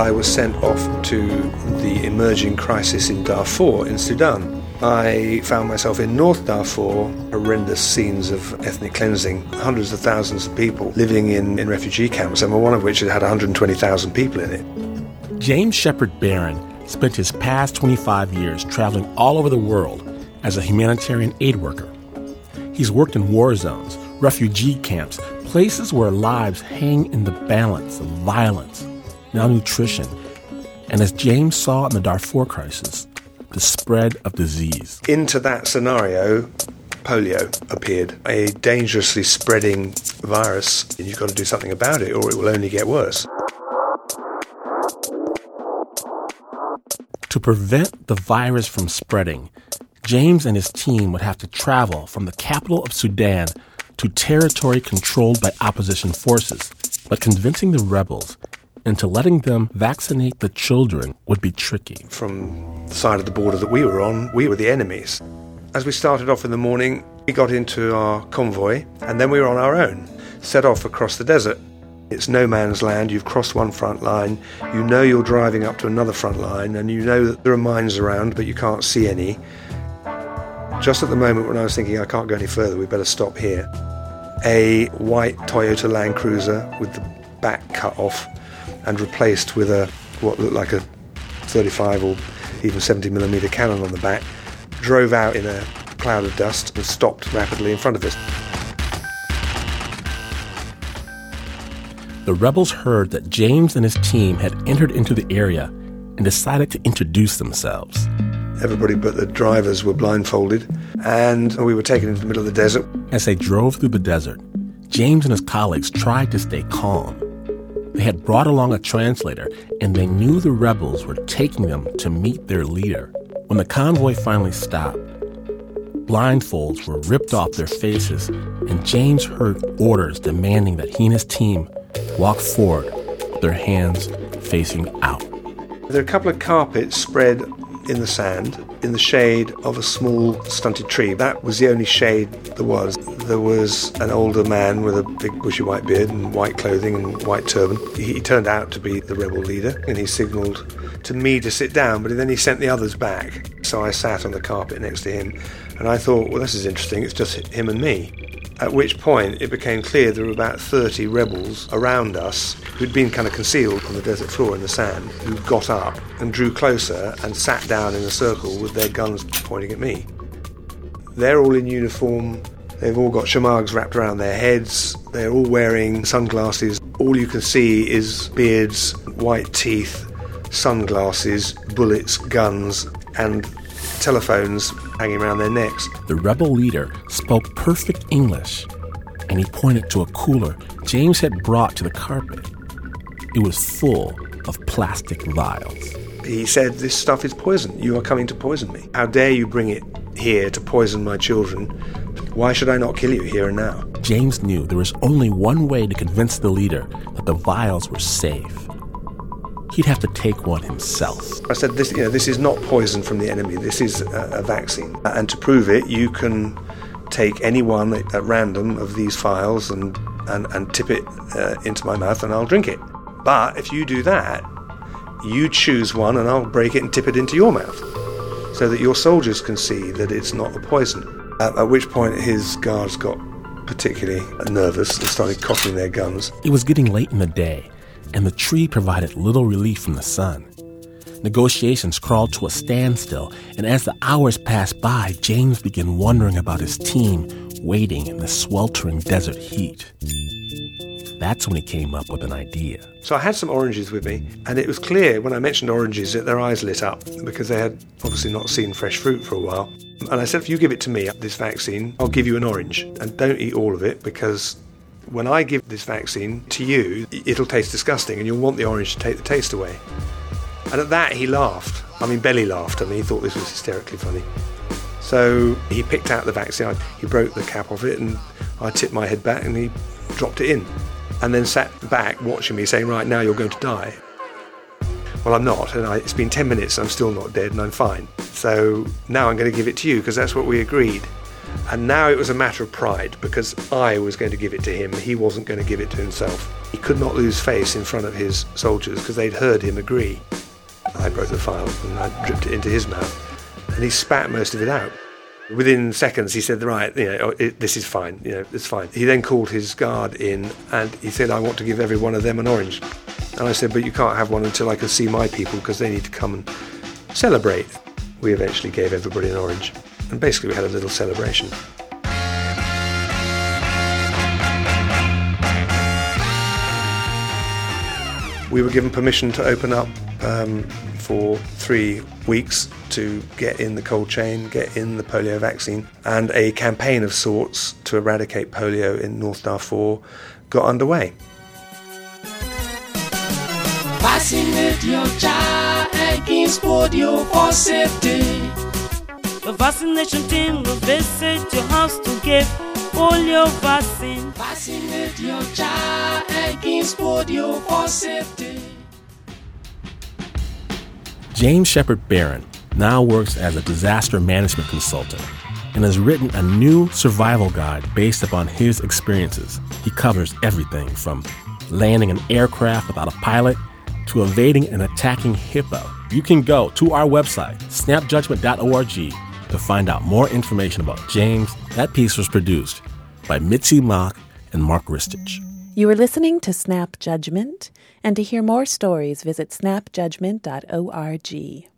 I was sent off to the emerging crisis in Darfur in Sudan. I found myself in North Darfur, horrendous scenes of ethnic cleansing, hundreds of thousands of people living in, in refugee camps, and one of which had 120,000 people in it. James Shepherd Barron spent his past 25 years traveling all over the world as a humanitarian aid worker. He's worked in war zones, refugee camps, places where lives hang in the balance of violence, malnutrition, and as James saw in the Darfur crisis, the spread of disease. Into that scenario, polio appeared, a dangerously spreading virus, and you've got to do something about it or it will only get worse. To prevent the virus from spreading, James and his team would have to travel from the capital of Sudan to territory controlled by opposition forces. But convincing the rebels into letting them vaccinate the children would be tricky. From the side of the border that we were on, we were the enemies. As we started off in the morning, we got into our convoy and then we were on our own, set off across the desert. It's no man's land, you've crossed one front line, you know you're driving up to another front line, and you know that there are mines around, but you can't see any. Just at the moment when I was thinking I can't go any further, we better stop here, a white Toyota Land Cruiser with the back cut off and replaced with a what looked like a 35 or even 70 millimeter cannon on the back, drove out in a cloud of dust and stopped rapidly in front of us. The rebels heard that James and his team had entered into the area and decided to introduce themselves. Everybody but the drivers were blindfolded, and we were taken into the middle of the desert. As they drove through the desert, James and his colleagues tried to stay calm. They had brought along a translator, and they knew the rebels were taking them to meet their leader. When the convoy finally stopped, blindfolds were ripped off their faces, and James heard orders demanding that he and his team walk forward with their hands facing out. There are a couple of carpets spread in the sand in the shade of a small stunted tree. That was the only shade there was. There was an older man with a big bushy white beard and white clothing and white turban. He turned out to be the rebel leader and he signalled to me to sit down, but then he sent the others back. So I sat on the carpet next to him and I thought, well, this is interesting. It's just him and me. At which point it became clear there were about 30 rebels around us who'd been kind of concealed on the desert floor in the sand, who got up and drew closer and sat down in a circle with their guns pointing at me. They're all in uniform, they've all got shamags wrapped around their heads, they're all wearing sunglasses. All you can see is beards, white teeth, sunglasses, bullets, guns, and telephones hanging around their necks. The rebel leader spoke perfect English, and he pointed to a cooler James had brought to the carpet. It was full of plastic vials. He said, This stuff is poison. You are coming to poison me. How dare you bring it here to poison my children? Why should I not kill you here and now? James knew there was only one way to convince the leader that the vials were safe he'd have to take one himself. I said, this, you know, this is not poison from the enemy, this is a, a vaccine. And to prove it, you can take any one at random of these files and, and, and tip it uh, into my mouth and I'll drink it. But if you do that, you choose one and I'll break it and tip it into your mouth so that your soldiers can see that it's not a poison. At, at which point his guards got particularly nervous and started cocking their guns. It was getting late in the day and the tree provided little relief from the sun. Negotiations crawled to a standstill, and as the hours passed by, James began wondering about his team waiting in the sweltering desert heat. That's when he came up with an idea. So I had some oranges with me, and it was clear when I mentioned oranges that their eyes lit up because they had obviously not seen fresh fruit for a while. And I said, if you give it to me, this vaccine, I'll give you an orange. And don't eat all of it because when I give this vaccine to you, it'll taste disgusting and you'll want the orange to take the taste away. And at that, he laughed. I mean, belly laughed. I mean, he thought this was hysterically funny. So he picked out the vaccine, he broke the cap off it, and I tipped my head back and he dropped it in. And then sat back watching me, saying, Right, now you're going to die. Well, I'm not, and I, it's been 10 minutes, I'm still not dead, and I'm fine. So now I'm going to give it to you because that's what we agreed. And now it was a matter of pride because I was going to give it to him. He wasn't going to give it to himself. He could not lose face in front of his soldiers because they'd heard him agree. I broke the file and I dripped it into his mouth. And he spat most of it out. Within seconds, he said, "Right, you know, it, this is fine. You know, it's fine." He then called his guard in, and he said, "I want to give every one of them an orange." And I said, "But you can't have one until I can see my people because they need to come and celebrate." We eventually gave everybody an orange, and basically we had a little celebration. We were given permission to open up um, for three weeks to get in the cold chain, get in the polio vaccine, and a campaign of sorts to eradicate polio in North Darfur got underway. Vaccinate your child against polio for safety. The vaccination team will visit your house to give polio vaccine. Vaccinate your child against polio for safety. James Shepherd Barron now works as a disaster management consultant and has written a new survival guide based upon his experiences. He covers everything from landing an aircraft without a pilot to evading and attacking hippo. You can go to our website, snapjudgment.org, to find out more information about James. That piece was produced by Mitzi Mock and Mark Ristich. You are listening to Snap Judgment, and to hear more stories, visit snapjudgment.org.